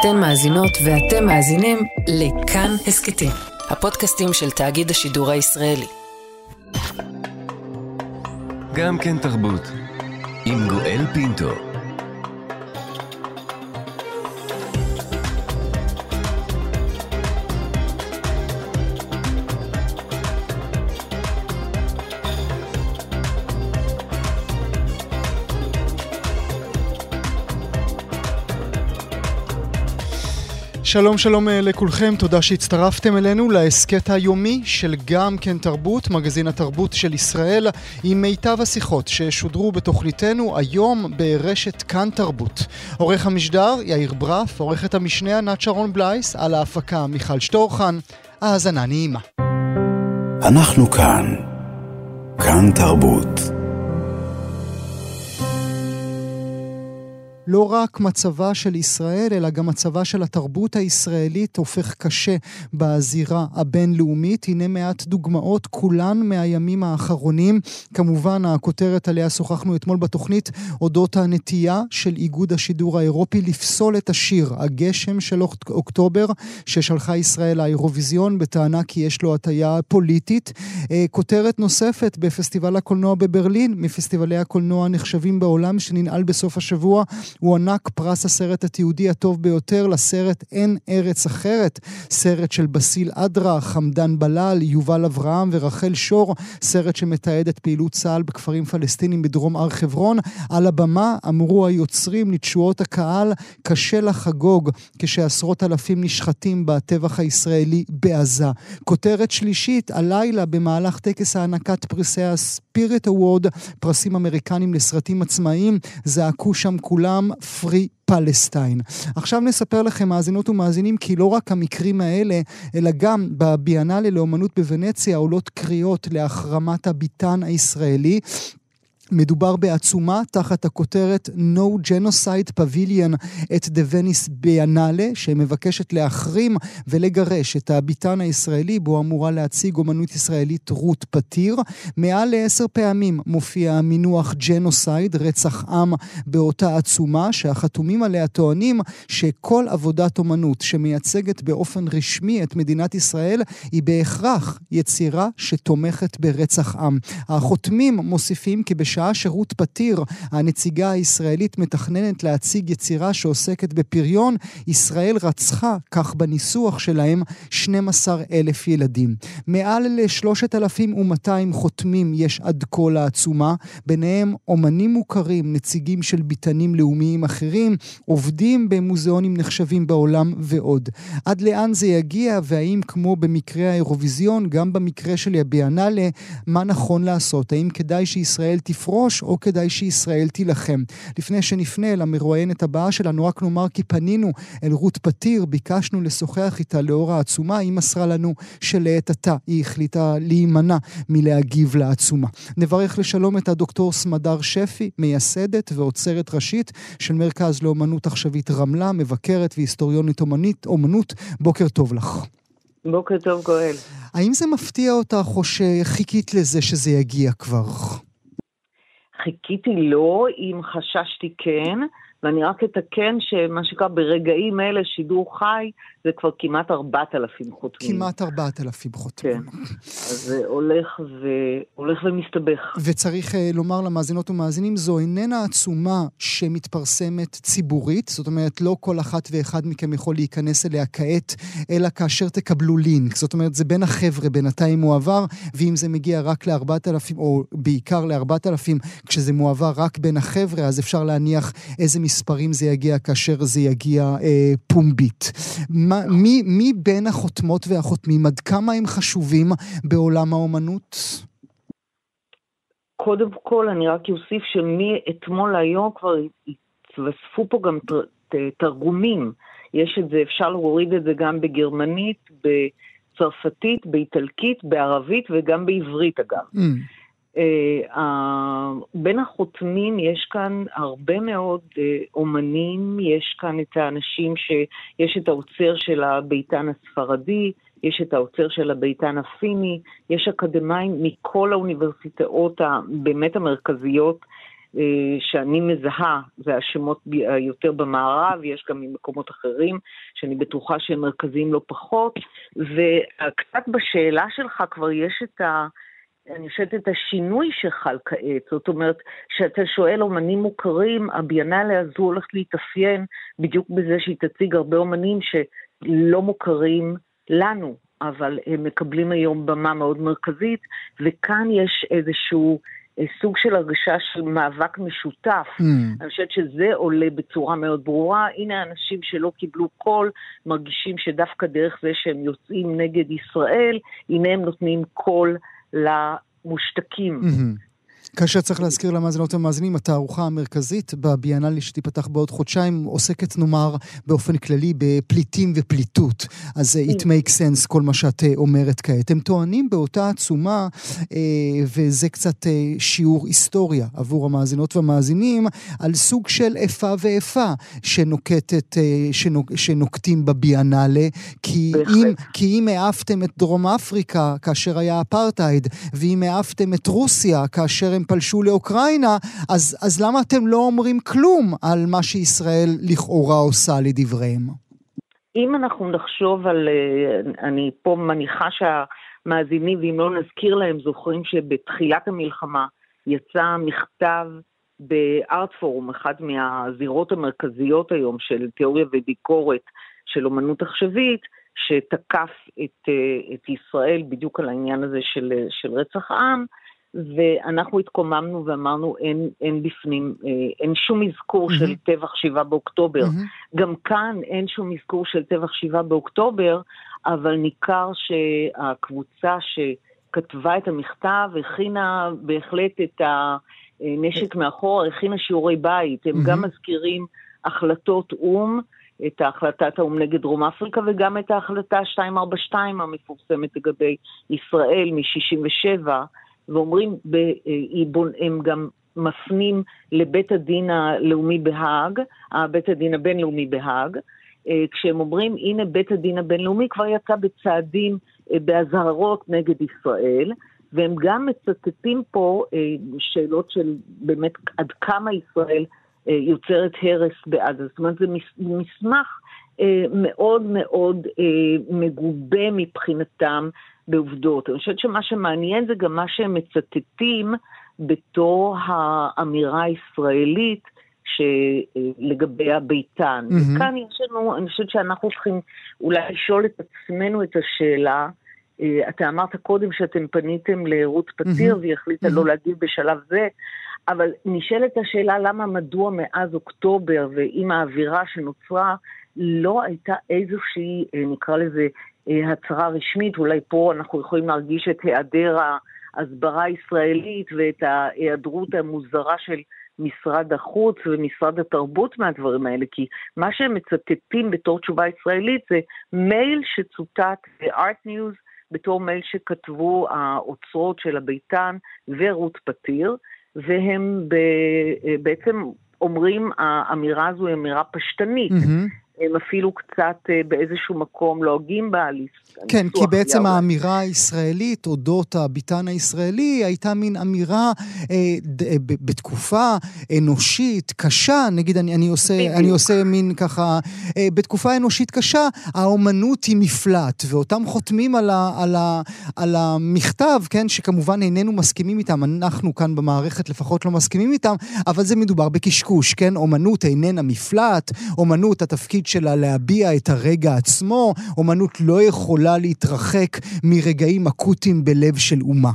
אתן מאזינות ואתם מאזינים לכאן הסכתים, הפודקאסטים של תאגיד השידור הישראלי. גם כן תרבות, עם גואל פינטו. שלום שלום אה, לכולכם, תודה שהצטרפתם אלינו להסכת היומי של גם כן תרבות, מגזין התרבות של ישראל, עם מיטב השיחות ששודרו בתוכניתנו היום ברשת כאן תרבות. עורך המשדר יאיר ברף, עורכת המשנה ענת שרון בלייס, על ההפקה מיכל שטורחן, האזנה נעימה. אנחנו כאן, כאן תרבות. לא רק מצבה של ישראל, אלא גם מצבה של התרבות הישראלית הופך קשה בזירה הבינלאומית. הנה מעט דוגמאות, כולן מהימים האחרונים. כמובן, הכותרת עליה שוחחנו אתמול בתוכנית, אודות הנטייה של איגוד השידור האירופי לפסול את השיר "הגשם של אוקטובר", ששלחה ישראל לאירוויזיון בטענה כי יש לו הטיה פוליטית. אה, כותרת נוספת בפסטיבל הקולנוע בברלין, מפסטיבלי הקולנוע הנחשבים בעולם, שננעל בסוף השבוע. הוענק פרס הסרט התיעודי הטוב ביותר לסרט אין ארץ אחרת, סרט של בסיל אדרה, חמדן בלאל, יובל אברהם ורחל שור, סרט שמתעד את פעילות צה"ל בכפרים פלסטינים בדרום הר חברון. על הבמה אמרו היוצרים לתשואות הקהל, קשה לחגוג כשעשרות אלפים נשחטים בטבח הישראלי בעזה. כותרת שלישית, הלילה במהלך טקס הענקת פרסי הספיריט אוורד, פרסים אמריקנים לסרטים עצמאיים, זעקו שם כולם פרי פלסטיין. עכשיו נספר לכם, מאזינות ומאזינים, כי לא רק המקרים האלה, אלא גם בביאנלה לאומנות בוונציה עולות קריאות להחרמת הביתן הישראלי. מדובר בעצומה תחת הכותרת No Genocide Pavilion את The Venice Biennale, שמבקשת להחרים ולגרש את הביתן הישראלי, בו אמורה להציג אומנות ישראלית רות פתיר. מעל לעשר פעמים מופיע המינוח ג'נוסייד, רצח עם, באותה עצומה, שהחתומים עליה טוענים שכל עבודת אומנות שמייצגת באופן רשמי את מדינת ישראל, היא בהכרח יצירה שתומכת ברצח עם. החותמים מוסיפים כי בשעה בשעה שרות פתיר, הנציגה הישראלית מתכננת להציג יצירה שעוסקת בפריון, ישראל רצחה, כך בניסוח שלהם, 12 אלף ילדים. מעל ל-3,200 חותמים יש עד כה לעצומה, ביניהם אומנים מוכרים, נציגים של ביתנים לאומיים אחרים, עובדים במוזיאונים נחשבים בעולם ועוד. עד לאן זה יגיע, והאם כמו במקרה האירוויזיון, גם במקרה של הביאנלה, מה נכון לעשות? האם כדאי שישראל תפרוש? לפרוש, או כדאי שישראל תילחם. לפני שנפנה אל המרואיינת הבאה שלנו, רק נאמר כי פנינו אל רות פתיר, ביקשנו לשוחח איתה לאור העצומה, היא מסרה לנו שלעת עתה היא החליטה להימנע מלהגיב לעצומה. נברך לשלום את הדוקטור סמדר שפי, מייסדת ועוצרת ראשית של מרכז לאומנות עכשווית רמלה, מבקרת והיסטוריונית אומנית, אומנות. בוקר טוב לך. בוקר טוב, גואל. האם זה מפתיע אותך או שחיכית לזה שזה יגיע כבר? חיכיתי לא, אם חששתי כן, ואני רק אתקן שמה שנקרא ברגעים אלה שידור חי זה כבר כמעט 4,000 חותמים. כמעט 4,000 חותמים. כן, אז זה הולך, ו... הולך ומסתבך. וצריך uh, לומר למאזינות ומאזינים, זו איננה עצומה שמתפרסמת ציבורית, זאת אומרת, לא כל אחת ואחד מכם יכול להיכנס אליה כעת, אלא כאשר תקבלו לינק. זאת אומרת, זה בין החבר'ה, בינתיים מועבר, ואם זה מגיע רק ל-4,000, או בעיקר ל-4,000, כשזה מועבר רק בין החבר'ה, אז אפשר להניח איזה מספרים זה יגיע כאשר זה יגיע אה, פומבית. מה, מי, מי בין החותמות והחותמים, עד כמה הם חשובים בעולם האומנות? קודם כל, אני רק אוסיף שמאתמול להיום כבר התווספו פה גם תרגומים. יש את זה, אפשר להוריד את זה גם בגרמנית, בצרפתית, באיטלקית, בערבית וגם בעברית אגב. Mm. אה, בין החותמים יש כאן הרבה מאוד אה, אומנים, יש כאן את האנשים שיש את האוצר של הביתן הספרדי, יש את האוצר של הביתן הפיני, יש אקדמאים מכל האוניברסיטאות הבאמת המרכזיות שאני מזהה, זה השמות היותר במערב, יש גם ממקומות אחרים, שאני בטוחה שהם מרכזיים לא פחות, וקצת בשאלה שלך כבר יש את ה... אני חושבת את השינוי שחל כעת, זאת אומרת, כשאתה שואל אומנים מוכרים, הביאנלה הזו הולכת להתאפיין בדיוק בזה שהיא תציג הרבה אומנים שלא מוכרים לנו, אבל הם מקבלים היום במה מאוד מרכזית, וכאן יש איזשהו אה, סוג של הרגשה של מאבק משותף. Mm. אני חושבת שזה עולה בצורה מאוד ברורה. הנה האנשים שלא קיבלו קול, מרגישים שדווקא דרך זה שהם יוצאים נגד ישראל, הנה הם נותנים קול למושתקים. Mm-hmm. כאשר צריך להזכיר למאזינות ומאזינים, התערוכה המרכזית בביאנלי שתיפתח בעוד חודשיים עוסקת נאמר באופן כללי בפליטים ופליטות. אז אה, it makes sense כל מה שאת אה, אומרת כעת. הם טוענים באותה עצומה, אה, וזה קצת שיעור היסטוריה עבור המאזינות והמאזינים, על סוג של איפה ואיפה שנוקטת, שנוק, שנוקטים בביאנלה, כי אם, כי אם העפתם את דרום אפריקה כאשר היה אפרטהייד, ואם העפתם את רוסיה כאשר הם פלשו לאוקראינה, אז, אז למה אתם לא אומרים כלום על מה שישראל לכאורה עושה לדבריהם? אם אנחנו נחשוב על, אה, אני פה מניחה שהמאזינים, ואם לא נזכיר להם, זוכרים שבתחילת המלחמה יצא מכתב בארטפורום, אחת מהזירות המרכזיות היום של תיאוריה וביקורת של אומנות עכשווית, שתקף את, אה, את ישראל בדיוק על העניין הזה של, של רצח עם, ואנחנו התקוממנו ואמרנו אין, אין בפנים, אה, אין שום אזכור mm-hmm. של טבח שבעה באוקטובר. Mm-hmm. גם כאן אין שום אזכור של טבח שבעה באוקטובר, אבל ניכר שהקבוצה שכתבה את המכתב הכינה בהחלט את הנשק מאחור, הכינה שיעורי בית. הם mm-hmm. גם מזכירים החלטות או"ם. את החלטת האו"ם נגד דרום אפריקה וגם את ההחלטה 242 המפורסמת לגבי ישראל מ-67, ואומרים, הם גם מפנים לבית הדין הלאומי בהאג, בית הדין הבינלאומי בהאג, אה, כשהם אומרים, הנה בית הדין הבינלאומי כבר יצא בצעדים, אה, באזהרות נגד ישראל, והם גם מצטטים פה אה, שאלות של באמת עד כמה ישראל יוצרת הרס בעזה. זאת אומרת, זה מסמך מאוד מאוד מגובה מבחינתם בעובדות. אני חושבת שמה שמעניין זה גם מה שהם מצטטים בתור האמירה הישראלית שלגבי הביתן. Mm-hmm. וכאן יש לנו, אני חושבת שאנחנו צריכים אולי לשאול את עצמנו את השאלה, אה, אתה אמרת קודם שאתם פניתם לרות פתיר mm-hmm. והיא החליטה mm-hmm. לא להגיב בשלב זה, אבל נשאלת השאלה למה מדוע מאז אוקטובר ועם האווירה שנוצרה לא הייתה איזושהי, אה, נקרא לזה, הצהרה רשמית, אולי פה אנחנו יכולים להרגיש את היעדר ההסברה הישראלית ואת ההיעדרות המוזרה של משרד החוץ ומשרד התרבות מהדברים האלה, כי מה שהם מצטטים בתור תשובה ישראלית זה מייל שצוטט ב-Art News בתור מייל שכתבו האוצרות של הביתן ורות פתיר, והם בעצם אומרים, האמירה הזו היא אמירה פשטנית. Mm-hmm. הם אפילו קצת אה, באיזשהו מקום לועגים בה. כן, כי בעצם האמירה הישראלית אודות הביטן הישראלי הייתה מין אמירה אה, ד, אה, ב, בתקופה אנושית קשה, נגיד אני, אני, עושה, אני עושה מין ככה, אה, בתקופה אנושית קשה, האומנות היא מפלט, ואותם חותמים על, ה, על, ה, על המכתב, כן, שכמובן איננו מסכימים איתם, אנחנו כאן במערכת לפחות לא מסכימים איתם, אבל זה מדובר בקשקוש, כן? אומנות איננה מפלט, אומנות התפקיד שלה להביע את הרגע עצמו, אומנות לא יכולה להתרחק מרגעים אקוטיים בלב של אומה.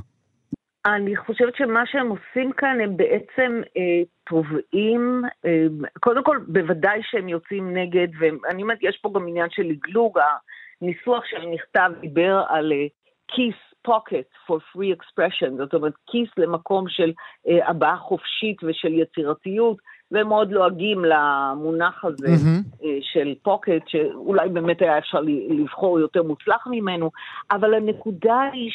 אני חושבת שמה שהם עושים כאן, הם בעצם אה, תובעים, אה, קודם כל, בוודאי שהם יוצאים נגד, ואני אומרת, יש פה גם עניין של לגלוג, הניסוח של המכתב דיבר על אה, כיס pocket for free expression, זאת אומרת, כיס למקום של אה, הבעה חופשית ושל יצירתיות. והם מאוד לועגים למונח הזה mm-hmm. של פוקט, שאולי באמת היה אפשר לבחור יותר מוצלח ממנו, אבל הנקודה היא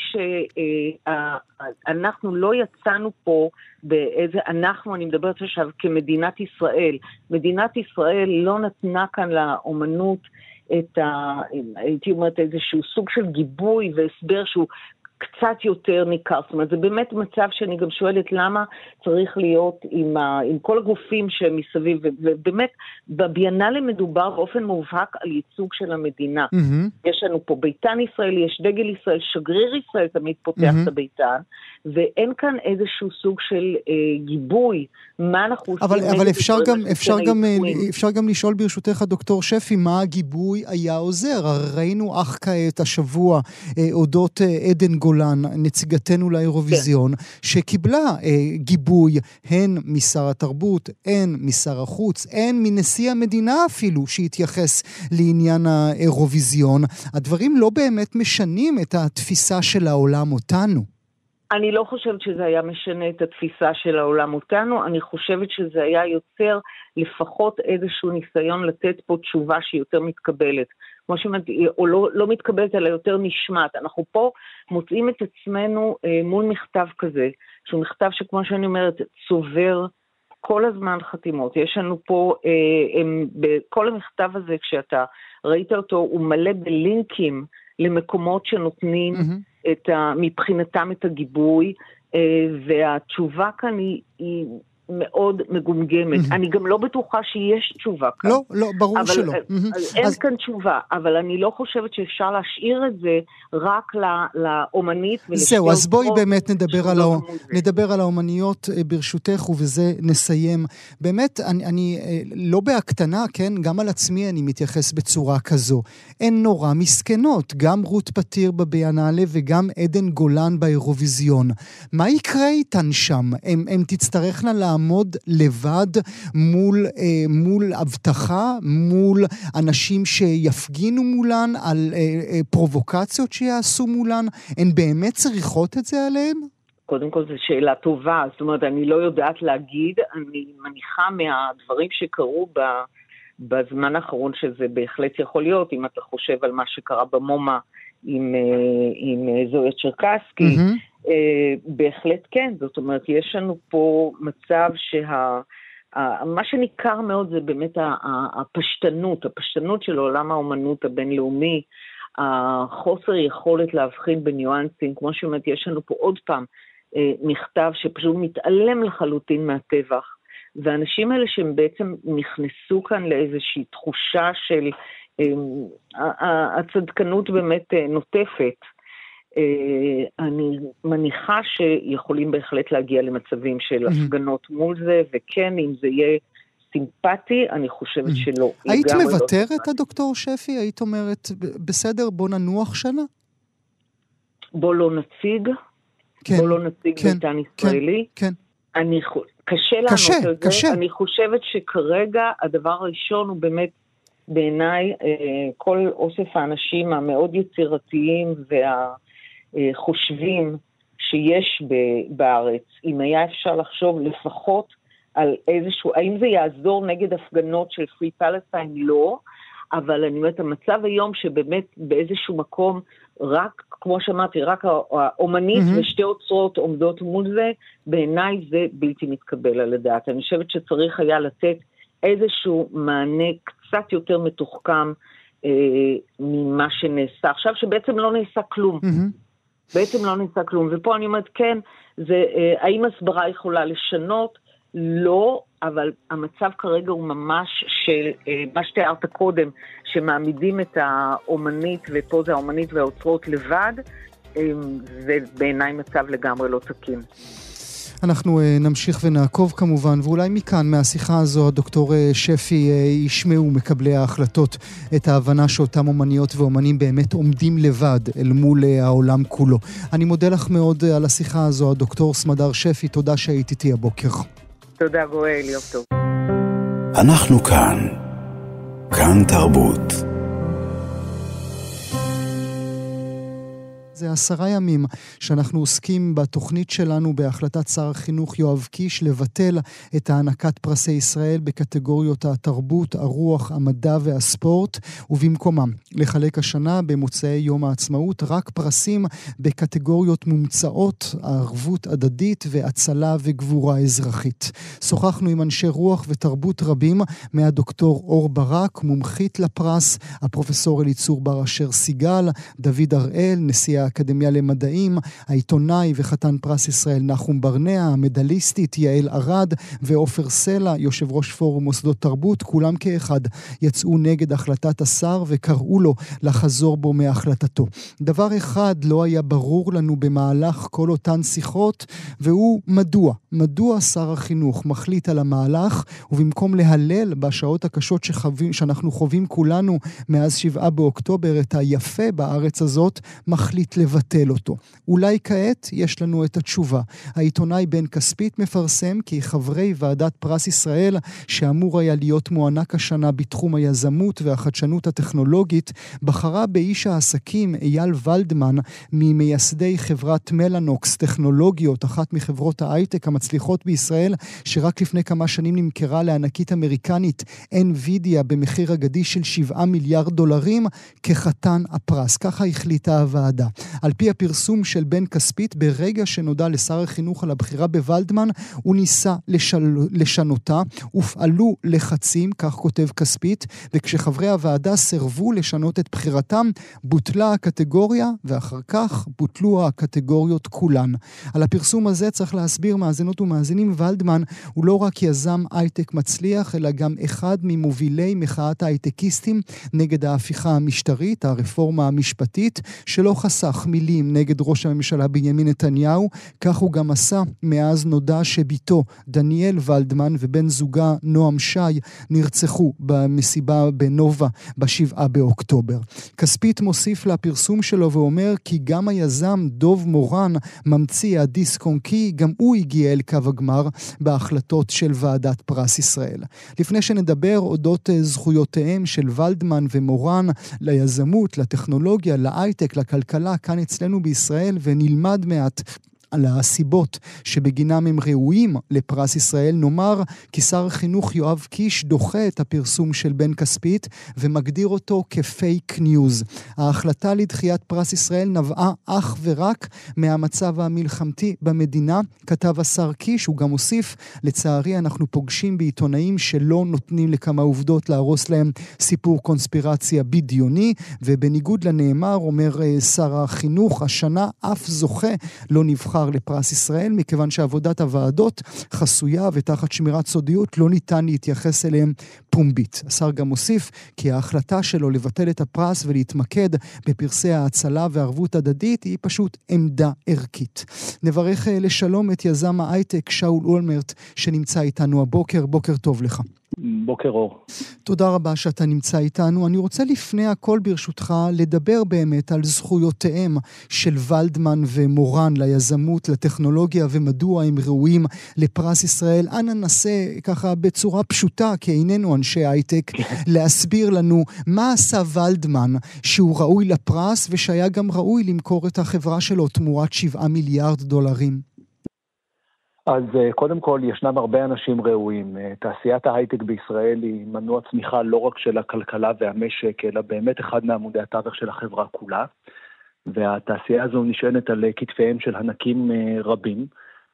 שאנחנו לא יצאנו פה באיזה, אנחנו, אני מדברת עכשיו כמדינת ישראל, מדינת ישראל לא נתנה כאן לאומנות את ה... הייתי אומרת איזשהו סוג של גיבוי והסבר שהוא קצת יותר ניכר. זאת אומרת, זה באמת מצב שאני גם שואלת למה צריך להיות עם, ה, עם כל הגופים שמסביב, ובאמת, בביאנלה מדובר באופן מובהק על ייצוג של המדינה. Mm-hmm. יש לנו פה ביתן ישראלי, יש דגל ישראל, שגריר ישראל תמיד פותח mm-hmm. את הביתן, ואין כאן איזשהו סוג של אה, גיבוי, מה אנחנו עושים. אבל, אבל אפשר, גם, אפשר, גם, אה, אפשר גם לשאול ברשותך, דוקטור שפי, מה הגיבוי היה עוזר? ראינו אך כעת השבוע אה, אודות אה, עדן גולן, נציגתנו לאירוויזיון, כן. שקיבלה אה, גיבוי הן משר התרבות, הן משר החוץ, הן מנשיא המדינה אפילו, שהתייחס לעניין האירוויזיון. הדברים לא באמת משנים את התפיסה של העולם אותנו. אני לא חושבת שזה היה משנה את התפיסה של העולם אותנו, אני חושבת שזה היה יוצר לפחות איזשהו ניסיון לתת פה תשובה שהיא יותר מתקבלת. כמו שאומרת, או לא, לא מתקבלת, אלא יותר נשמעת. אנחנו פה מוצאים את עצמנו אה, מול מכתב כזה, שהוא מכתב שכמו שאני אומרת, צובר כל הזמן חתימות. יש לנו פה, אה, הם, בכל המכתב הזה, כשאתה ראית אותו, הוא מלא בלינקים למקומות שנותנים mm-hmm. את ה, מבחינתם את הגיבוי, אה, והתשובה כאן היא, היא מאוד מגומגמת. Mm-hmm. אני גם לא בטוחה שיש תשובה כאן. לא, לא, ברור אבל, שלא. Mm-hmm. אין אז... כאן תשובה, אבל אני לא חושבת שאפשר להשאיר את זה רק לאומנית זהו, אז בואי באמת נדבר על, האו... נדבר על האומניות אה, ברשותך, ובזה נסיים. באמת, אני, אני אה, לא בהקטנה, כן, גם על עצמי אני מתייחס בצורה כזו. הן נורא מסכנות, גם רות פתיר בביאנלה וגם עדן גולן באירוויזיון. מה יקרה איתן שם? הן תצטרכנה לעמוד... לעמוד לבד מול, אה, מול אבטחה, מול אנשים שיפגינו מולן, על אה, אה, פרובוקציות שיעשו מולן? הן באמת צריכות את זה עליהן? קודם כל זו שאלה טובה, זאת אומרת, אני לא יודעת להגיד, אני מניחה מהדברים שקרו ב, בזמן האחרון שזה בהחלט יכול להיות, אם אתה חושב על מה שקרה במומה עם, אה, עם אה, זויה צ'רקסקי, mm-hmm. אה, בהחלט כן, זאת אומרת, יש לנו פה מצב שה... מה שניכר מאוד זה באמת הפשטנות, הפשטנות של עולם האומנות הבינלאומי, החוסר יכולת להבחין בניואנסים, כמו שאומרת, יש לנו פה עוד פעם אה, מכתב שפשוט מתעלם לחלוטין מהטבח, והאנשים האלה שהם בעצם נכנסו כאן לאיזושהי תחושה של הצדקנות באמת נוטפת. אה, אני מניחה שיכולים בהחלט להגיע למצבים של הפגנות מול זה, וכן, אם זה יהיה סימפטי, אני חושבת שלא. היית לא מוותרת, לא הדוקטור שפי? היית אומרת, בסדר, בוא ננוח שנה? בוא לא נציג, כן, בוא לא נציג כן, ביתן כן, ישראלי. כן, כן. אני, קשה לענות קשה, על זה. קשה. אני חושבת שכרגע הדבר הראשון הוא באמת, בעיניי, אה, כל אוסף האנשים המאוד יצירתיים וה... אה, חושבים שיש בארץ, אם היה אפשר לחשוב לפחות על איזשהו, האם זה יעזור נגד הפגנות של פרי פלסטיין? לא, אבל אני אומרת, המצב היום שבאמת באיזשהו מקום, רק, כמו שאמרתי, רק האומנית mm-hmm. ושתי אוצרות עומדות מול זה, בעיניי זה בלתי מתקבל על הדעת. אני חושבת שצריך היה לתת איזשהו מענה קצת יותר מתוחכם אה, ממה שנעשה עכשיו, שבעצם לא נעשה כלום. Mm-hmm. בעצם לא נעשה כלום. ופה אני אומרת, כן, זה, אה, האם הסברה יכולה לשנות? לא, אבל המצב כרגע הוא ממש של אה, מה שתיארת קודם, שמעמידים את האומנית, ופה זה האומנית והאוצרות לבד, אה, זה בעיניי מצב לגמרי לא תקין. אנחנו uh, נמשיך ונעקוב כמובן, ואולי מכאן, מהשיחה הזו, הדוקטור uh, שפי uh, ישמעו מקבלי ההחלטות את ההבנה שאותם אומניות ואומנים באמת עומדים לבד אל מול העולם כולו. אני מודה לך מאוד על השיחה הזו, הדוקטור סמדר שפי, תודה שהיית איתי הבוקר. תודה גואל, יום טוב. אנחנו כאן. כאן תרבות. זה עשרה ימים שאנחנו עוסקים בתוכנית שלנו בהחלטת שר החינוך יואב קיש לבטל את הענקת פרסי ישראל בקטגוריות התרבות, הרוח, המדע והספורט, ובמקומם לחלק השנה במוצאי יום העצמאות רק פרסים בקטגוריות מומצאות, ערבות הדדית והצלה וגבורה אזרחית. שוחחנו עם אנשי רוח ותרבות רבים מהדוקטור אור ברק, מומחית לפרס, הפרופסור אליצור בר אשר סיגל, דוד הראל, נשיאה האקדמיה למדעים, העיתונאי וחתן פרס ישראל נחום ברנע, המדליסטית יעל ארד ועופר סלע, יושב ראש פורום מוסדות תרבות, כולם כאחד יצאו נגד החלטת השר וקראו לו לחזור בו מהחלטתו. דבר אחד לא היה ברור לנו במהלך כל אותן שיחות, והוא מדוע. מדוע שר החינוך מחליט על המהלך, ובמקום להלל בשעות הקשות שחווים, שאנחנו חווים כולנו מאז שבעה באוקטובר את היפה בארץ הזאת, מחליט לבטל אותו. אולי כעת יש לנו את התשובה. העיתונאי בן כספית מפרסם כי חברי ועדת פרס ישראל, שאמור היה להיות מוענק השנה בתחום היזמות והחדשנות הטכנולוגית, בחרה באיש העסקים אייל ולדמן, ממייסדי חברת מלאנוקס טכנולוגיות, אחת מחברות ההייטק המצליחות בישראל, שרק לפני כמה שנים נמכרה לענקית אמריקנית NVIDIA במחיר אגדי של 7 מיליארד דולרים, כחתן הפרס. ככה החליטה הוועדה. על פי הפרסום של בן כספית, ברגע שנודע לשר החינוך על הבחירה בוולדמן, הוא ניסה לשל... לשנותה. הופעלו לחצים, כך כותב כספית, וכשחברי הוועדה סירבו לשנות את בחירתם, בוטלה הקטגוריה, ואחר כך בוטלו הקטגוריות כולן. על הפרסום הזה צריך להסביר, מאזינות ומאזינים, ולדמן הוא לא רק יזם הייטק מצליח, אלא גם אחד ממובילי מחאת ההייטקיסטים נגד ההפיכה המשטרית, הרפורמה המשפטית, שלא חסך מילים נגד ראש הממשלה בנימין נתניהו, כך הוא גם עשה מאז נודע שבתו דניאל ולדמן ובן זוגה נועם שי נרצחו במסיבה בנובה בשבעה באוקטובר. כספית מוסיף לפרסום שלו ואומר כי גם היזם דוב מורן, ממציא הדיסק און קי, גם הוא הגיע אל קו הגמר בהחלטות של ועדת פרס ישראל. לפני שנדבר אודות אה, זכויותיהם של ולדמן ומורן ליזמות, לטכנולוגיה, להייטק, לכלכלה כאן אצלנו בישראל, ונלמד מעט על הסיבות שבגינם הם ראויים לפרס ישראל, נאמר כי שר החינוך יואב קיש דוחה את הפרסום של בן כספית ומגדיר אותו כ fake news. ההחלטה לדחיית פרס ישראל נבעה אך ורק מהמצב המלחמתי במדינה, כתב השר קיש, הוא גם הוסיף, לצערי אנחנו פוגשים בעיתונאים שלא נותנים לכמה עובדות להרוס להם סיפור קונספירציה בדיוני, ובניגוד לנאמר, אומר אה, שר החינוך, השנה אף זוכה לא נבחר נבחר לפרס ישראל, מכיוון שעבודת הוועדות חסויה ותחת שמירת סודיות, לא ניתן להתייחס אליהם פומבית. השר גם הוסיף כי ההחלטה שלו לבטל את הפרס ולהתמקד בפרסי ההצלה וערבות הדדית היא פשוט עמדה ערכית. נברך אה, לשלום את יזם ההייטק שאול אולמרט שנמצא איתנו הבוקר. בוקר טוב לך. בוקר אור. תודה רבה שאתה נמצא איתנו. אני רוצה לפני הכל ברשותך לדבר באמת על זכויותיהם של ולדמן ומורן ליזמות, לטכנולוגיה ומדוע הם ראויים לפרס ישראל. אנא נסה ככה בצורה פשוטה, כי איננו אנשי הייטק, להסביר לנו מה עשה ולדמן שהוא ראוי לפרס ושהיה גם ראוי למכור את החברה שלו תמורת 7 מיליארד דולרים. אז אה, קודם כל, ישנם הרבה אנשים ראויים. אה, תעשיית ההייטק בישראל היא מנוע צמיחה לא רק של הכלכלה והמשק, אלא באמת אחד מעמודי התווך של החברה כולה. והתעשייה הזו נשענת על כתפיהם של ענקים אה, רבים,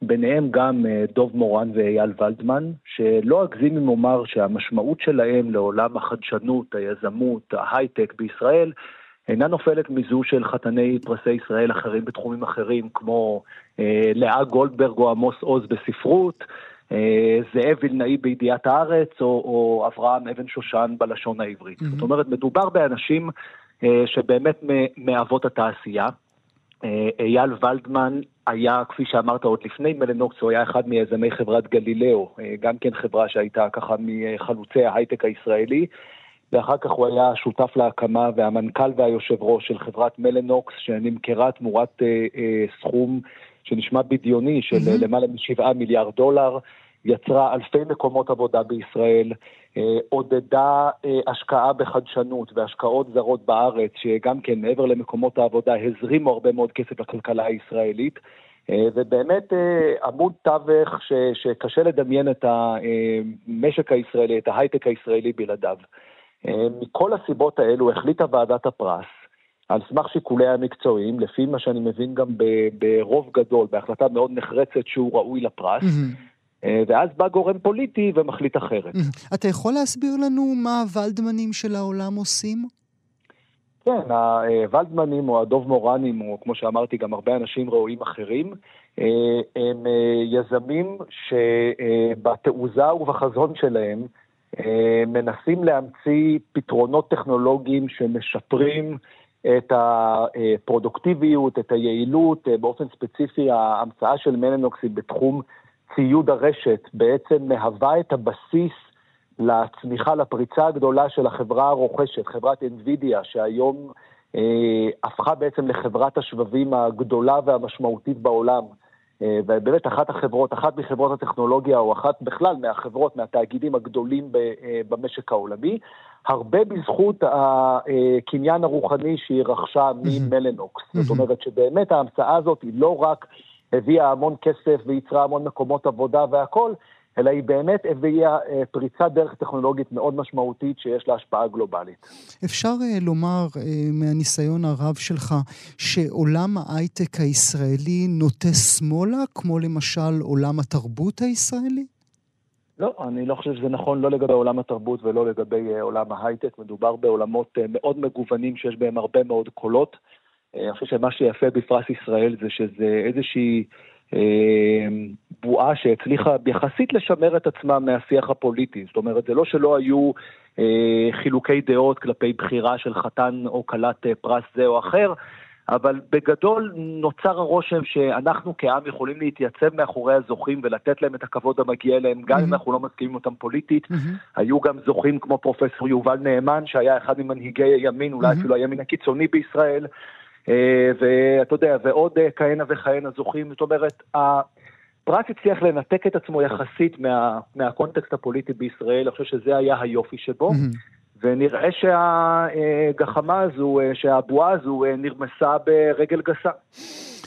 ביניהם גם דוב מורן ואייל ולדמן, שלא אגזים אם אומר שהמשמעות שלהם לעולם החדשנות, היזמות, ההייטק בישראל, אינה נופלת מזו של חתני פרסי ישראל אחרים בתחומים אחרים, כמו אה, לאה גולדברג או עמוס עוז בספרות, אה, זאב וילנאי בידיעת הארץ, או, או אברהם אבן שושן בלשון העברית. Mm-hmm. זאת אומרת, מדובר באנשים אה, שבאמת מאבות התעשייה. אה, אייל ולדמן היה, כפי שאמרת עוד לפני מלנוקס, הוא היה אחד מיזמי חברת גלילאו, גם כן חברה שהייתה ככה מחלוצי ההייטק הישראלי. ואחר כך הוא היה שותף להקמה והמנכ"ל והיושב ראש של חברת מלנוקס, שנמכרה תמורת אה, אה, סכום שנשמע בדיוני של mm-hmm. למעלה משבעה מיליארד דולר, יצרה אלפי מקומות עבודה בישראל, אה, עודדה אה, השקעה בחדשנות והשקעות זרות בארץ, שגם כן מעבר למקומות העבודה הזרימו הרבה מאוד כסף לכלכלה הישראלית. אה, ובאמת עמוד תווך ש, שקשה לדמיין את המשק הישראלי, את ההייטק הישראלי בלעדיו. מכל הסיבות האלו החליטה ועדת הפרס, על סמך שיקוליה המקצועיים, לפי מה שאני מבין גם ברוב גדול, בהחלטה מאוד נחרצת שהוא ראוי לפרס, mm-hmm. ואז בא גורם פוליטי ומחליט אחרת. Mm-hmm. אתה יכול להסביר לנו מה הוולדמנים של העולם עושים? כן, הוולדמנים או הדוב מורנים, או כמו שאמרתי, גם הרבה אנשים ראויים אחרים, הם יזמים שבתעוזה ובחזון שלהם מנסים להמציא פתרונות טכנולוגיים שמשפרים את הפרודוקטיביות, את היעילות, באופן ספציפי ההמצאה של מלנוקס היא בתחום ציוד הרשת, בעצם מהווה את הבסיס לצמיחה, לפריצה הגדולה של החברה הרוכשת, חברת NVIDIA, שהיום אה, הפכה בעצם לחברת השבבים הגדולה והמשמעותית בעולם. ובאמת אחת החברות, אחת מחברות הטכנולוגיה, או אחת בכלל מהחברות, מהתאגידים הגדולים אה, במשק העולמי, הרבה בזכות הקניין הרוחני שהיא רכשה ממלנוקס. זאת אומרת שבאמת ההמצאה הזאת היא לא רק הביאה המון כסף וייצרה המון מקומות עבודה והכול, אלא היא באמת הביאה אה, פריצת דרך טכנולוגית מאוד משמעותית שיש לה השפעה גלובלית. אפשר אה, לומר אה, מהניסיון הרב שלך שעולם ההייטק הישראלי נוטה שמאלה, כמו למשל עולם התרבות הישראלי? לא, אני לא חושב שזה נכון לא לגבי עולם התרבות ולא לגבי עולם ההייטק. מדובר בעולמות מאוד מגוונים שיש בהם הרבה מאוד קולות. אני חושב שמה שיפה בפרס ישראל זה שזה איזושהי... אה, בועה שהצליחה יחסית לשמר את עצמה מהשיח הפוליטי. זאת אומרת, זה לא שלא היו אה, חילוקי דעות כלפי בחירה של חתן או כלת אה, פרס זה או אחר, אבל בגדול נוצר הרושם שאנחנו כעם יכולים להתייצב מאחורי הזוכים ולתת להם את הכבוד המגיע להם, גם mm-hmm. אם אנחנו לא מסכימים אותם פוליטית. Mm-hmm. היו גם זוכים כמו פרופסור יובל נאמן, שהיה אחד ממנהיגי הימין, אולי mm-hmm. אפילו הימין הקיצוני בישראל. אה, ואתה יודע, ועוד אה, כהנה וכהנה זוכים, זאת אומרת, הפרט הצליח לנתק את עצמו יחסית מה, מהקונטקסט הפוליטי בישראל, אני חושב שזה היה היופי שבו. ונראה שהגחמה הזו, אה, שהבועה הזו נרמסה ברגל גסה.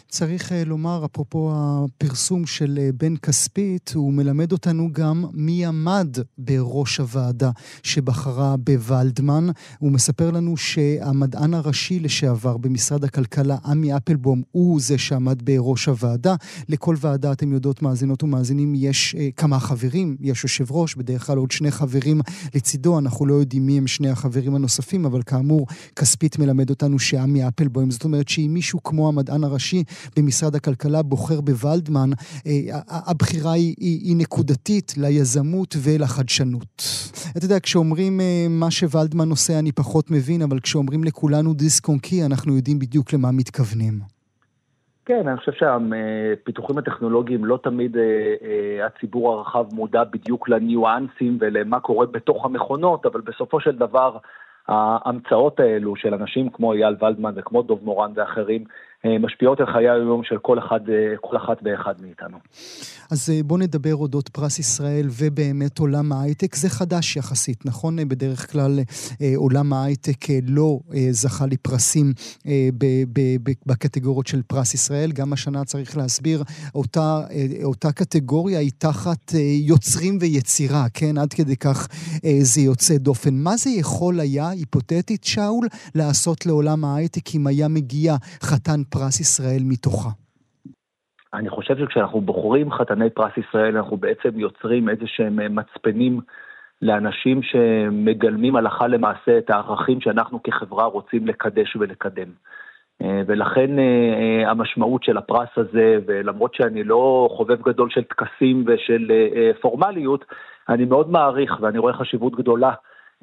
צריך אה, לומר, אפרופו הפרסום של אה, בן כספית, הוא מלמד אותנו גם מי עמד בראש הוועדה שבחרה בוולדמן. הוא מספר לנו שהמדען הראשי לשעבר במשרד הכלכלה, עמי אפלבום, הוא זה שעמד בראש הוועדה. לכל ועדה, אתם יודעות, מאזינות ומאזינים, יש אה, כמה חברים, יש יושב ראש, בדרך כלל עוד שני חברים לצידו, אנחנו לא יודעים מי הם שני החברים הנוספים, אבל כאמור, כספית מלמד אותנו שעמי אפלבום, זאת אומרת שאם מישהו כמו המדען הראשי במשרד הכלכלה בוחר בוולדמן, אה, הבחירה היא, היא, היא נקודתית ליזמות ולחדשנות. אתה יודע, כשאומרים אה, מה שוולדמן עושה אני פחות מבין, אבל כשאומרים לכולנו דיסק און קי, אנחנו יודעים בדיוק למה מתכוונים. כן, אני חושב שהפיתוחים הטכנולוגיים לא תמיד אה, הציבור הרחב מודע בדיוק לניואנסים ולמה קורה בתוך המכונות, אבל בסופו של דבר ההמצאות האלו של אנשים כמו אייל ולדמן וכמו דוב מורן ואחרים, אה, משפיעות על חיי היום של כל אחד, אה, כל אחת ואחד מאיתנו. אז אה, בואו נדבר אודות פרס ישראל ובאמת עולם ההייטק. זה חדש יחסית, נכון? בדרך כלל עולם ההייטק לא זכה לפרסים בקטגוריות של פרס ישראל. גם השנה צריך להסביר, אותה, אותה קטגוריה היא תחת יוצרים ויצירה, כן? עד כדי כך זה יוצא דופן. מה זה יכול היה, היפותטית, שאול, לעשות לעולם ההייטק אם היה מגיע חתן פרס ישראל מתוכה? אני חושב שכשאנחנו בוחרים חתני פרס ישראל, אנחנו בעצם יוצרים איזה שהם אה, מצפנים לאנשים שמגלמים הלכה למעשה את הערכים שאנחנו כחברה רוצים לקדש ולקדם. אה, ולכן אה, המשמעות של הפרס הזה, ולמרות שאני לא חובב גדול של טקסים ושל פורמליות, אני מאוד מעריך ואני רואה חשיבות גדולה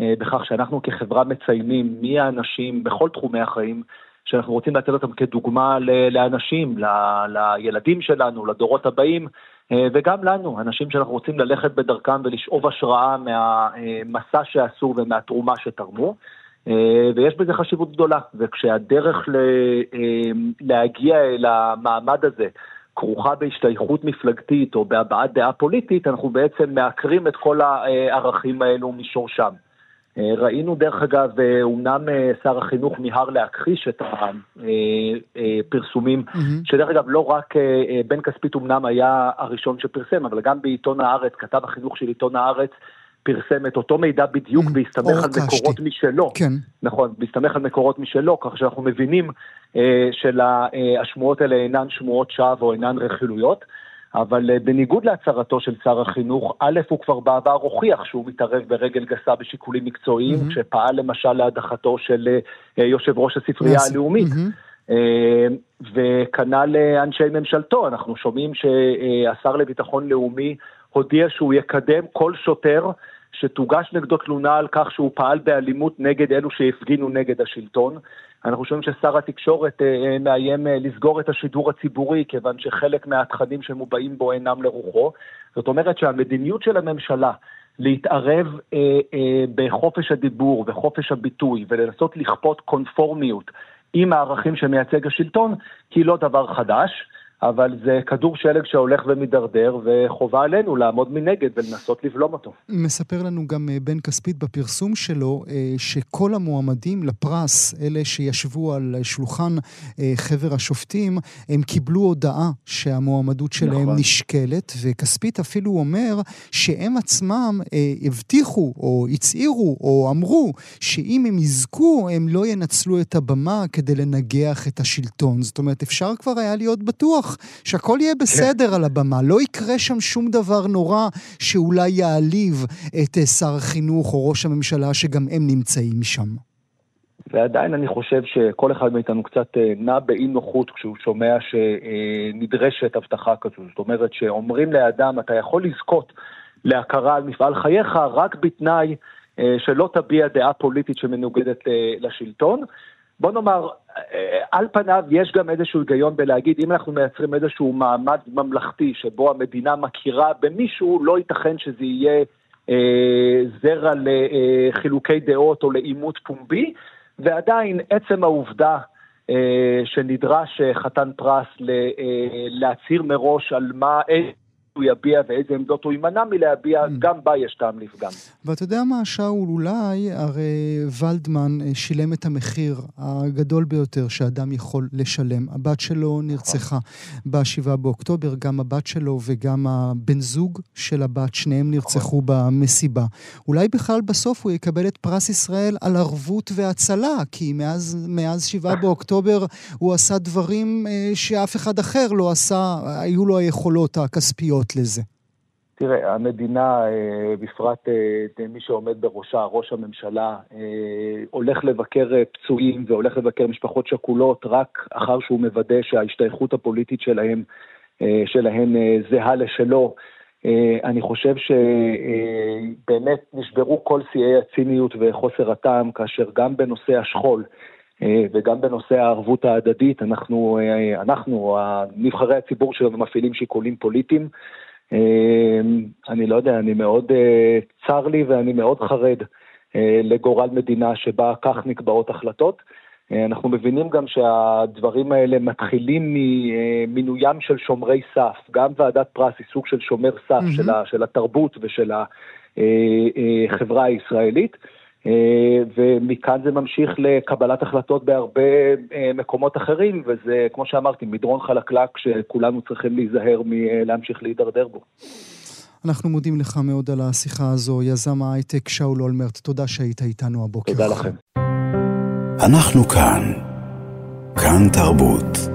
בכך שאנחנו כחברה מציינים מי האנשים בכל תחומי החיים שאנחנו רוצים לתת אותם כדוגמה לאנשים, ל- לילדים שלנו, לדורות הבאים, אה, וגם לנו, אנשים שאנחנו רוצים ללכת בדרכם ולשאוב השראה מהמסע שעשו ומהתרומה שתרמו. אה, ויש בזה חשיבות גדולה, וכשהדרך אה, להגיע אל המעמד הזה כרוכה בהשתייכות מפלגתית או בהבעת דעה פוליטית, אנחנו בעצם מעקרים את כל הערכים האלו משורשם. אה, ראינו דרך אגב, אומנם אה, שר החינוך מיהר להכחיש את הפרסומים, mm-hmm. שדרך אגב לא רק אה, בן כספית אומנם היה הראשון שפרסם, אבל גם בעיתון הארץ, כתב החינוך של עיתון הארץ, פרסם את אותו מידע בדיוק בהסתמך על מקורות משלו. כן. נכון, בהסתמך על מקורות משלו, כך שאנחנו מבינים אה, שהשמועות האלה אינן שמועות שווא או אינן רכילויות. אבל uh, בניגוד להצהרתו של שר החינוך, א', הוא כבר בעבר הוכיח שהוא מתערב ברגל גסה בשיקולים מקצועיים, mm-hmm. כשפעל למשל להדחתו של uh, יושב ראש הספרייה yes. הלאומית. Mm-hmm. וכנ"ל אנשי ממשלתו, אנחנו שומעים שהשר לביטחון לאומי הודיע שהוא יקדם כל שוטר שתוגש נגדו תלונה על כך שהוא פעל באלימות נגד אלו שהפגינו נגד השלטון. אנחנו שומעים ששר התקשורת אה, אה, מאיים אה, לסגור את השידור הציבורי, כיוון שחלק מהתכנים שמובעים בו אינם לרוחו. זאת אומרת שהמדיניות של הממשלה להתערב בחופש הדיבור וחופש הביטוי ולנסות לכפות קונפורמיות עם הערכים שמייצג השלטון, היא לא דבר חדש. אבל זה כדור שלג שהולך ומידרדר, וחובה עלינו לעמוד מנגד ולנסות לבלום אותו. מספר לנו גם אה, בן כספית בפרסום שלו, אה, שכל המועמדים לפרס, אלה שישבו על שולחן אה, חבר השופטים, הם קיבלו הודעה שהמועמדות שלהם נכון. נשקלת, וכספית אפילו אומר שהם עצמם הבטיחו, או הצהירו, או אמרו, שאם הם יזכו, הם לא ינצלו את הבמה כדי לנגח את השלטון. זאת אומרת, אפשר כבר היה להיות בטוח שהכל יהיה בסדר כן. על הבמה, לא יקרה שם שום דבר נורא שאולי יעליב את אה, שר החינוך או ראש הממשלה שגם הם נמצאים שם. ועדיין אני חושב שכל אחד מאיתנו קצת אה, נע באי נוחות כשהוא שומע שנדרשת הבטחה כזו. זאת אומרת שאומרים לאדם, אתה יכול לזכות להכרה על מפעל חייך רק בתנאי אה, שלא תביע דעה פוליטית שמנוגדת לשלטון. בוא נאמר, אה, על פניו יש גם איזשהו היגיון בלהגיד, אם אנחנו מייצרים איזשהו מעמד ממלכתי שבו המדינה מכירה במישהו, לא ייתכן שזה יהיה אה, זרע לחילוקי דעות או לעימות פומבי, ועדיין עצם העובדה אה, שנדרש חתן פרס אה, להצהיר מראש על מה, הוא יביע ואיזה עמדות הוא יימנע מלהביע, mm. גם בה יש טעם לפגם. ואתה יודע מה, שאול, אולי הרי ולדמן אה, שילם את המחיר הגדול ביותר שאדם יכול לשלם. הבת שלו נרצחה ב-7 באוקטובר, גם הבת שלו וגם הבן זוג של הבת, שניהם נרצחו במסיבה. אולי בכלל בסוף הוא יקבל את פרס ישראל על ערבות והצלה, כי מאז, מאז 7 באוקטובר הוא עשה דברים אה, שאף אחד אחר לא עשה, היו לו היכולות הכספיות. הסיבות לזה? תראה, המדינה, אה, בפרט אה, מי שעומד בראשה, ראש הממשלה, אה, הולך לבקר פצועים והולך לבקר משפחות שכולות רק אחר שהוא מוודא שההשתייכות הפוליטית שלהם, שלהם זהה לשלו. אני חושב שבאמת נשברו כל שיאי הציניות וחוסר הטעם, כאשר גם בנושא השכול וגם בנושא הערבות ההדדית, אנחנו, אנחנו, נבחרי הציבור שלנו, מפעילים שיקולים פוליטיים. אמ, אני לא יודע, אני מאוד, אה, צר לי ואני מאוד חרד אה, לגורל מדינה שבה כך נקבעות החלטות. אה, אנחנו מבינים גם שהדברים האלה מתחילים ממינוים של שומרי סף, גם ועדת פרס היא סוג של שומר סף mm-hmm. של, של התרבות ושל החברה הישראלית. אה, ומכאן זה ממשיך לקבלת החלטות בהרבה אה, מקומות אחרים, וזה, כמו שאמרתי, מדרון חלקלק שכולנו צריכים להיזהר מלהמשיך להידרדר בו. אנחנו מודים לך מאוד על השיחה הזו, יזם ההייטק שאול אולמרט, תודה שהיית איתנו הבוקר. תודה לכם. אנחנו כאן, כאן תרבות.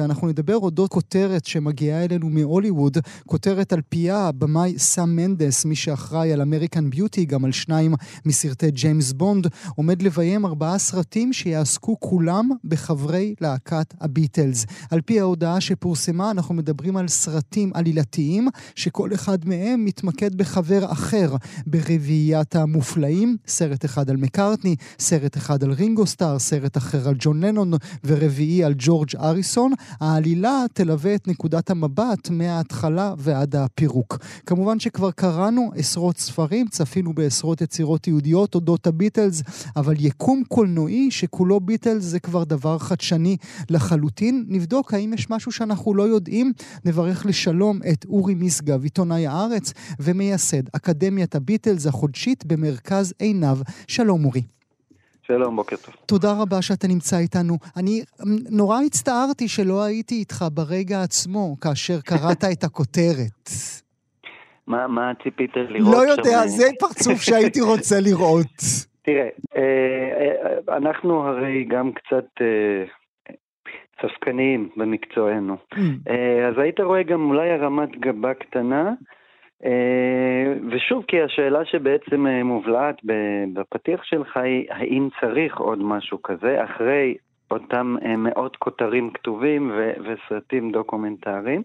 ואנחנו נדבר אודות כותרת שמגיעה אלינו מהוליווד, כותרת על פיה הבמאי סאם מנדס, מי שאחראי על American Beauty, גם על שניים מסרטי ג'יימס בונד, עומד לביים ארבעה סרטים שיעסקו כולם בחברי להקת הביטלס. על פי ההודעה שפורסמה, אנחנו מדברים על סרטים עלילתיים, שכל אחד מהם מתמקד בחבר אחר ברביעיית המופלאים, סרט אחד על מקארטני, סרט אחד על רינגו סטאר, סרט אחר על ג'ון לנון ורביעי על ג'ורג' אריסון. העלילה תלווה את נקודת המבט מההתחלה ועד הפירוק. כמובן שכבר קראנו עשרות ספרים, צפינו בעשרות יצירות יהודיות אודות הביטלס, אבל יקום קולנועי שכולו ביטלס זה כבר דבר חדשני לחלוטין. נבדוק האם יש משהו שאנחנו לא יודעים. נברך לשלום את אורי משגב, עיתונאי הארץ ומייסד אקדמיית הביטלס החודשית במרכז עינב. שלום אורי. שלום, בוקר טוב. תודה רבה שאתה נמצא איתנו. אני נורא הצטערתי שלא הייתי איתך ברגע עצמו, כאשר קראת את הכותרת. מה, מה ציפית לראות? לא יודע, זה פרצוף שהייתי רוצה לראות. תראה, אה, אה, אנחנו הרי גם קצת ספקניים במקצוענו. Mm. אה, אז היית רואה גם אולי הרמת גבה קטנה, אה, ושוב, כי השאלה שבעצם אה, מובלעת בפתיח שלך היא, האם צריך עוד משהו כזה, אחרי אותם אה, מאות כותרים כתובים ו- וסרטים דוקומנטריים.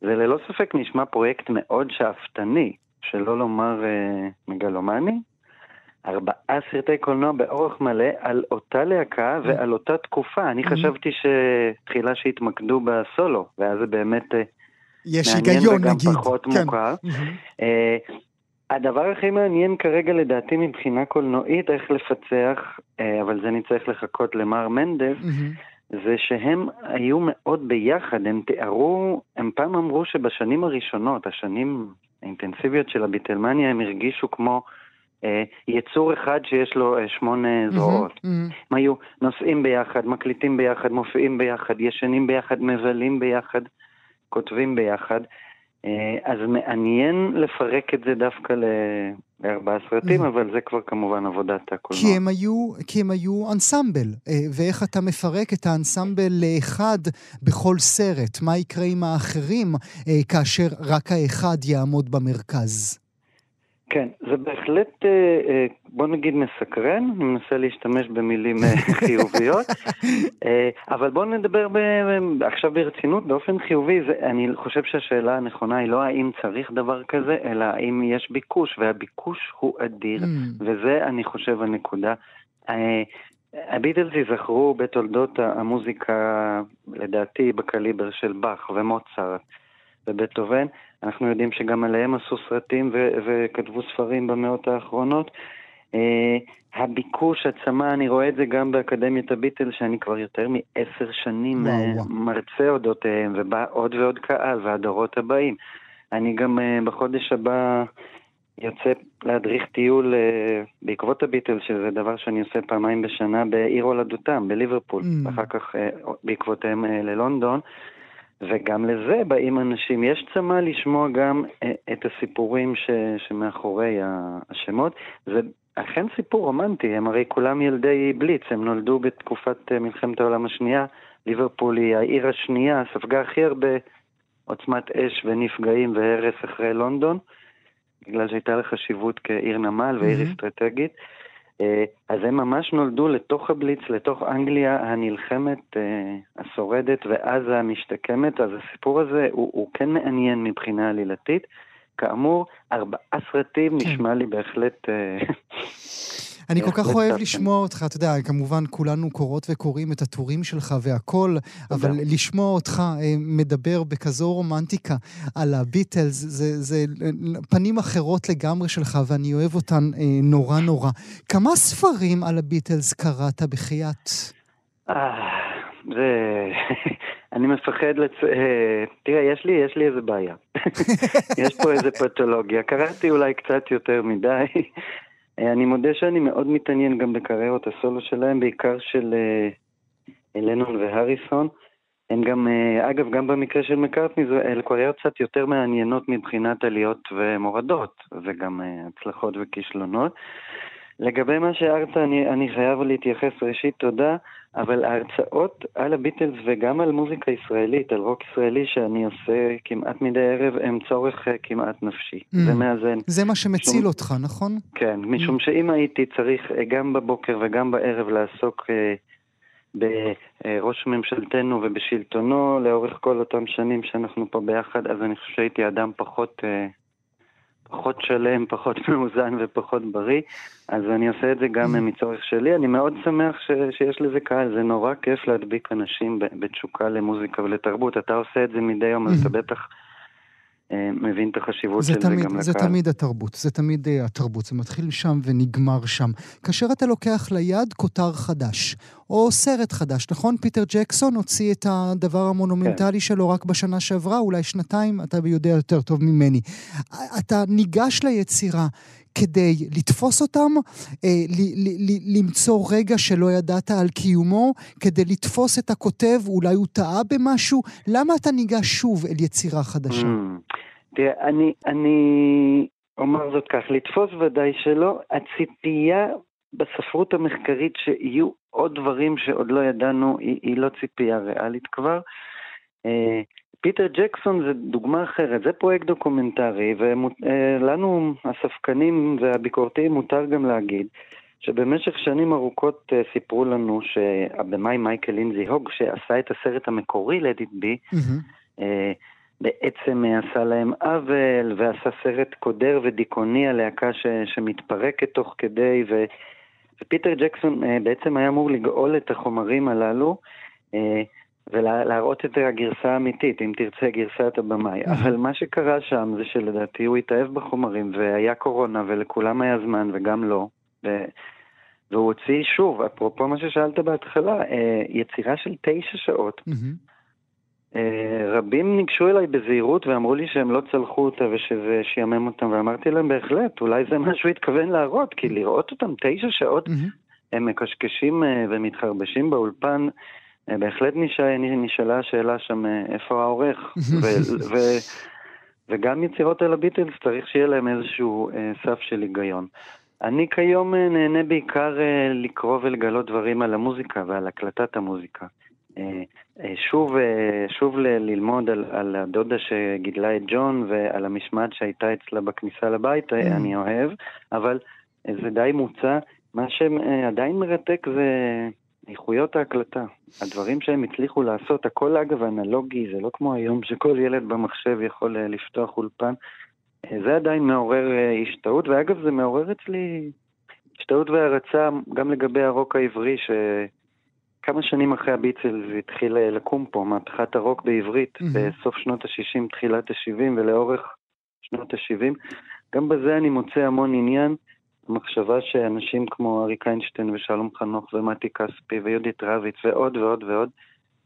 זה ללא ספק נשמע פרויקט מאוד שאפתני, שלא לומר אה, מגלומני. ארבעה סרטי קולנוע באורך מלא על אותה להקה ועל אותה תקופה. אני Mhm. חשבתי שתחילה שהתמקדו בסולו, ואז זה באמת אה, יש מעניין היגיון וגם נגיד. פחות כן. מוכר. אה, הדבר הכי מעניין כרגע לדעתי מבחינה קולנועית, איך לפצח, אה, אבל זה נצטרך לחכות למר מנדל. זה שהם היו מאוד ביחד, הם תיארו, הם פעם אמרו שבשנים הראשונות, השנים האינטנסיביות של הביטלמניה, הם הרגישו כמו אה, יצור אחד שיש לו אה, שמונה זרועות. מהמם. הם היו נוסעים ביחד, מקליטים ביחד, מופיעים ביחד, ישנים ביחד, מבלים ביחד, כותבים ביחד. אה, אז מעניין לפרק את זה דווקא לארבעה סרטים, Mhm. אבל זה כבר כמובן עבודת הקולנוע. כי הם היו, כי הם היו אנסמבל, אה, ואיך אתה מפרק את האנסמבל לאחד בכל סרט? מה יקרה עם האחרים אה, כאשר רק האחד יעמוד במרכז? כן, זה בהחלט, בוא נגיד מסקרן, אני מנסה להשתמש במילים אה, חיוביות, אה, אבל בוא נדבר ב- עכשיו ברצינות, באופן חיובי, זה, אני חושב שהשאלה הנכונה היא לא האם צריך דבר כזה, אלא האם יש ביקוש, והביקוש הוא אדיר, Mm. וזה, אני חושב, הנקודה. אה, הביטלס ייזכרו בתולדות המוזיקה, לדעתי, בקליבר של באך ומוצרט ובטהובן. אנחנו יודעים שגם עליהם עשו סרטים ו- וכתבו ספרים במאות האחרונות. אה, הביקוש, הצמא, אני רואה את זה גם באקדמיית הביטל, שאני כבר יותר מעשר שנים וואו, אה. מרצה אודותיהם, ובא עוד ועוד קהל, והדורות הבאים. אני גם אה, בחודש הבא יוצא להדריך טיול בעקבות הביטל, שזה דבר שאני עושה פעמיים בשנה בעיר הולדותם, בליברפול, Mm. ואחר כך בעקבותיהם ללונדון. וגם לזה באים אנשים. יש צמא לשמוע גם את הסיפורים ש, שמאחורי השמות. זה אכן סיפור רומנטי, הם הרי כולם ילדי בליץ, הם נולדו בתקופת אה, מלחמת העולם השנייה. ליברפול היא העיר השנייה, ספגה הכי הרבה עוצמת אש ונפגעים והרס אחרי לונדון, בגלל שהייתה לה חשיבות כעיר נמל ועיר מהמם. אסטרטגית. אה, אז הם ממש נולדו לתוך הבליץ, לתוך אנגליה הנלחמת, אה, השורדת ואז המשתקמת, אז הסיפור הזה הוא, הוא כן מעניין מבחינה עלילתית. כאמור, ארבעה סרטים כן. נשמע לי בהחלט... אה, אני כל כך אוהב. לשמוע אותך, אתה יודע, כמובן כולנו קוראות וקוראים את הטורים שלך והכל, אבל לשמוע אותך אה, מדבר בכזו רומנטיקה על הביטלס, זה, זה פנים אחרות לגמרי שלך, ואני אוהב אותן אה, נורא נורא. כמה ספרים על הביטלס קראת בחייאת? זה... אני מפחד לצ... אה, תראה, יש לי, יש לי איזה בעיה. יש פה איזה פתולוגיה. קראתי אולי קצת יותר מדי. אה, אני מודה שאני מאוד מתעניין גם בקריירות הסולו שלהם, בעיקר של אה, לנון והריסון. הם גם, אה, אגב, גם במקרה של מקארטני, אלה קריירות קצת יותר מעניינות מבחינת עליות ומורדות, וגם אה, הצלחות וכישלונות. לגבי מה שהערת, אני, אני חייב להתייחס, ראשית תודה, אבל ההרצאות על הביטלס וגם על מוזיקה ישראלית, על רוק ישראלי שאני עושה כמעט מדי ערב, הם צורך אה, כמעט נפשי. Mm. זה מאזן. זה מה שמציל שום- אותך, נכון? כן, משום שאם הייתי צריך אה, גם בבוקר וגם בערב לעסוק אה, בראש ממשלתנו ובשלטונו לאורך כל אותם שנים שאנחנו פה ביחד, אז אני חושב שהייתי אדם פחות, אה, פחות שלם, פחות מאוזן ופחות בריא, אז אני עושה את זה גם אה, מצורך שלי. אני מאוד שמח ש, שיש לזה קהל, זה נורא כיף להדביק אנשים בתשוקה למוזיקה ולתרבות. אתה עושה את זה מדי יום, אז אתה בטח מבין את החשיבות זה של זה תמיד, גם זה לקהל. תמיד התרבות, זה תמיד uh, התרבות, זה מתחיל שם ונגמר שם. כאשר אתה לוקח ליד כותר חדש, או סרט חדש, נכון? פיטר ג'קסון הוציא את הדבר המונומנטלי כן. שלו רק בשנה שעברה, אולי שנתיים, אתה יודע יותר טוב ממני. אתה ניגש ליצירה כדי לתפוס אותם, אה, ל- ל- ל- למצוא רגע שלא ידעת על קיומו, כדי לתפוס את הכותב, אולי הוא טעה במשהו, למה אתה ניגש שוב אל יצירה חדשה? Mm. תראה, אני, אני אומר זאת כך, לתפוס ודאי שלא, הציפייה בספרות המחקרית שיהיו עוד דברים שעוד לא ידענו, היא, היא לא ציפייה ריאלית כבר. אה, פיטר ג'קסון זה דוגמה אחרת, זה פרויקט דוקומנטרי, ולנו, הספקנים והביקורתיים, מותר גם להגיד שבמשך שנים ארוכות אה, סיפרו לנו שהבמאי מייקל לינזי הוג, שעשה את הסרט המקורי Let It Be, mm-hmm. בעצם עשה להם עוול ועשה סרט קודר ודיכאוני על להקה ש, שמתפרקת תוך כדי, ו, ופיטר ג'קסון אה, בעצם היה אמור לגאול את החומרים הללו. ולהראות את הגרסה האמיתית, אם תרצה גרסת הבמאי. אבל מה שקרה שם זה שלדעתי הוא התאהב בחומרים, והיה קורונה, ולכולם היה זמן, וגם לא. ו... והוא הוציא שוב, אפרופו מה ששאלת בהתחלה, אה, יצירה של תשע שעות. אה, רבים ניגשו אליי בזהירות ואמרו לי שהם לא צלחו אותה ושזה שיאמם אותם, ואמרתי להם בהחלט, אולי זה מה שהוא התכוון להראות, כי לראות אותם תשע שעות, הם מקשקשים אה, ומתחרבשים באולפן. אה, בהחלט נשאלה, נשאלה השאלה שם אה, איפה העורך, ו, ו, וגם יצירות על הביטלס צריך שיהיה להם איזשהו אה, סף של היגיון. אני כיום נהנה בעיקר לקרוא ולגלות דברים על המוזיקה ועל הקלטת המוזיקה. שוב, שוב ללמוד על, על הדודה שגידלה את ג'ון ועל המשמעת שהייתה אצלה בכניסה לבית, אני אוהב, אבל זה די מוצע. מה שעדיין מרתק זה איכויות ההקלטה, הדברים שהם הצליחו לעשות, הכל אגב אנלוגי, זה לא כמו היום שכל ילד במחשב יכול אה, לפתוח אולפן. אה, זה עדיין מעורר אה, השתאות, ואגב זה מעורר אצלי השתאות והערצה גם לגבי הרוק העברי, שכמה שנים אחרי הביטלס התחיל לקום פה, מהפכת הרוק בעברית, mm-hmm. בסוף שנות ה-60, תחילת ה-70 ולאורך שנות ה-70. גם בזה אני מוצא המון עניין. המחשבה שאנשים כמו אריק איינשטיין ושלום חנוך ומתי כספי ויהודית רביץ ועוד ועוד ועוד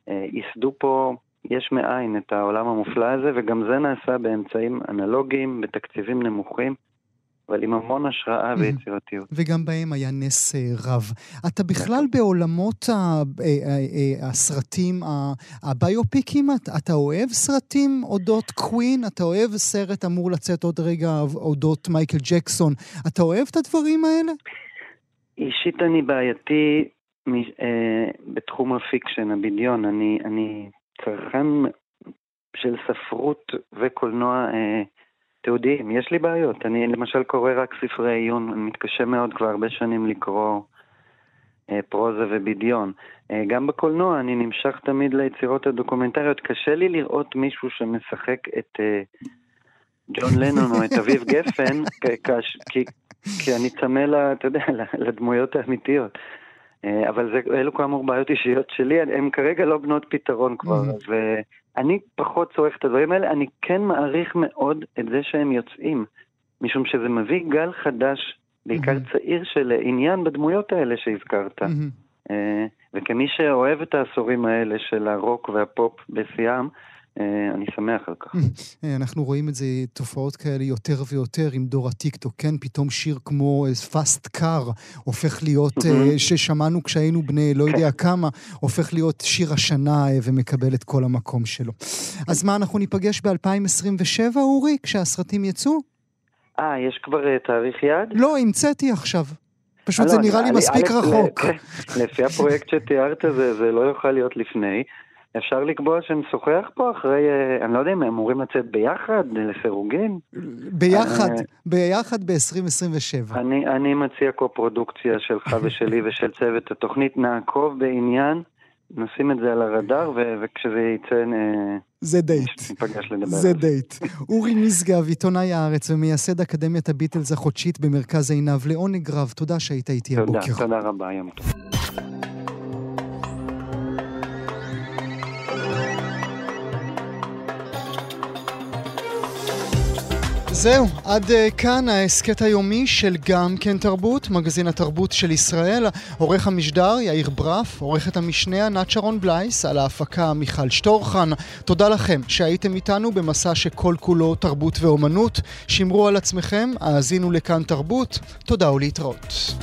אה, ייסדו פה יש מאין את העולם המופלא הזה, וגם זה נעשה באמצעים אנלוגיים, בתקציבים נמוכים. אבל עם המון השראה ויצירתיות. וגם בהם היה נס אה, רב. אתה בכלל בעולמות אה, הסרטים, הביופיקים, אתה אוהב סרטים אודות קווין? אתה אוהב סרט אמור לצאת עוד רגע אודות מייקל ג'קסון? אתה אוהב את הדברים האלה? אישית אני בעייתי אה, בתחום ה fiction, הבדיון. אני, אני צרכן של ספרות וקולנוע תיעודיים, יש לי בעיות. אני למשל קורא רק ספרי עיון, אני מתקשה מאוד כבר הרבה שנים לקרוא אה, פרוזה ובדיון. אה, גם בקולנוע אני נמשך תמיד ליצירות הדוקומנטריות. קשה לי לראות מישהו שמשחק את אה, ג'ון לנון או את אביב גפן, כש, כי, כי אני צמא, אתה יודע, לדמויות האמיתיות. אה, אבל זה, אלו כאמור בעיות אישיות שלי, הן כרגע לא בנות פתרון כבר, mm-hmm. ואני פחות צורך את הדברים האלה, אני כן מעריך מאוד את זה שהם יוצאים, משום שזה מביא גל חדש, בעיקר mm-hmm. צעיר, של עניין בדמויות האלה שהזכרת. Mm-hmm. וכמי שאוהב את העשורים האלה של הרוק והפופ בשיאם, אני שמח על כך. אה, אנחנו רואים את זה, תופעות כאלה יותר ויותר עם דור הטיקטוק, כן? פתאום שיר כמו Fast אה, Car הופך להיות, ששמענו כשהיינו בני לא יודע כן. כמה, הופך להיות שיר השנה ומקבל את כל המקום שלו. אז מה, אנחנו ניפגש ב-2027, אורי, כשהסרטים יצאו? אה, יש כבר תאריך יעד? לא, המצאתי עכשיו. פשוט זה נראה לי מספיק רחוק. לפי הפרויקט שתיארת זה לא יוכל להיות לפני. אפשר לקבוע שנשוחח פה אחרי, אה, אני לא יודע אם הם אמורים לצאת ביחד, לסירוגין? ביחד, אה, ביחד ב-2027. אני, אני מציע קו-פרודוקציה שלך ושלי ושל צוות התוכנית, נעקוב בעניין, נשים את זה על הרדאר, ו- וכשזה יצא... זה דייט. זה דייט. אורי משגב, עיתונאי הארץ ומייסד אקדמיית הביטלס החודשית במרכז עינב, לעונג רב, תודה שהיית איתי הבוקר. תודה, תודה רבה, יום טוב. זהו, עד uh, כאן ההסכת היומי של גם כן תרבות, מגזין התרבות של ישראל. עורך המשדר יאיר ברף, עורכת המשנה ענת שרון בלייס, על ההפקה מיכל שטורחן. תודה לכם שהייתם איתנו במסע שכל כולו תרבות ואומנות. שמרו על עצמכם, האזינו לכאן תרבות. תודה ולהתראות.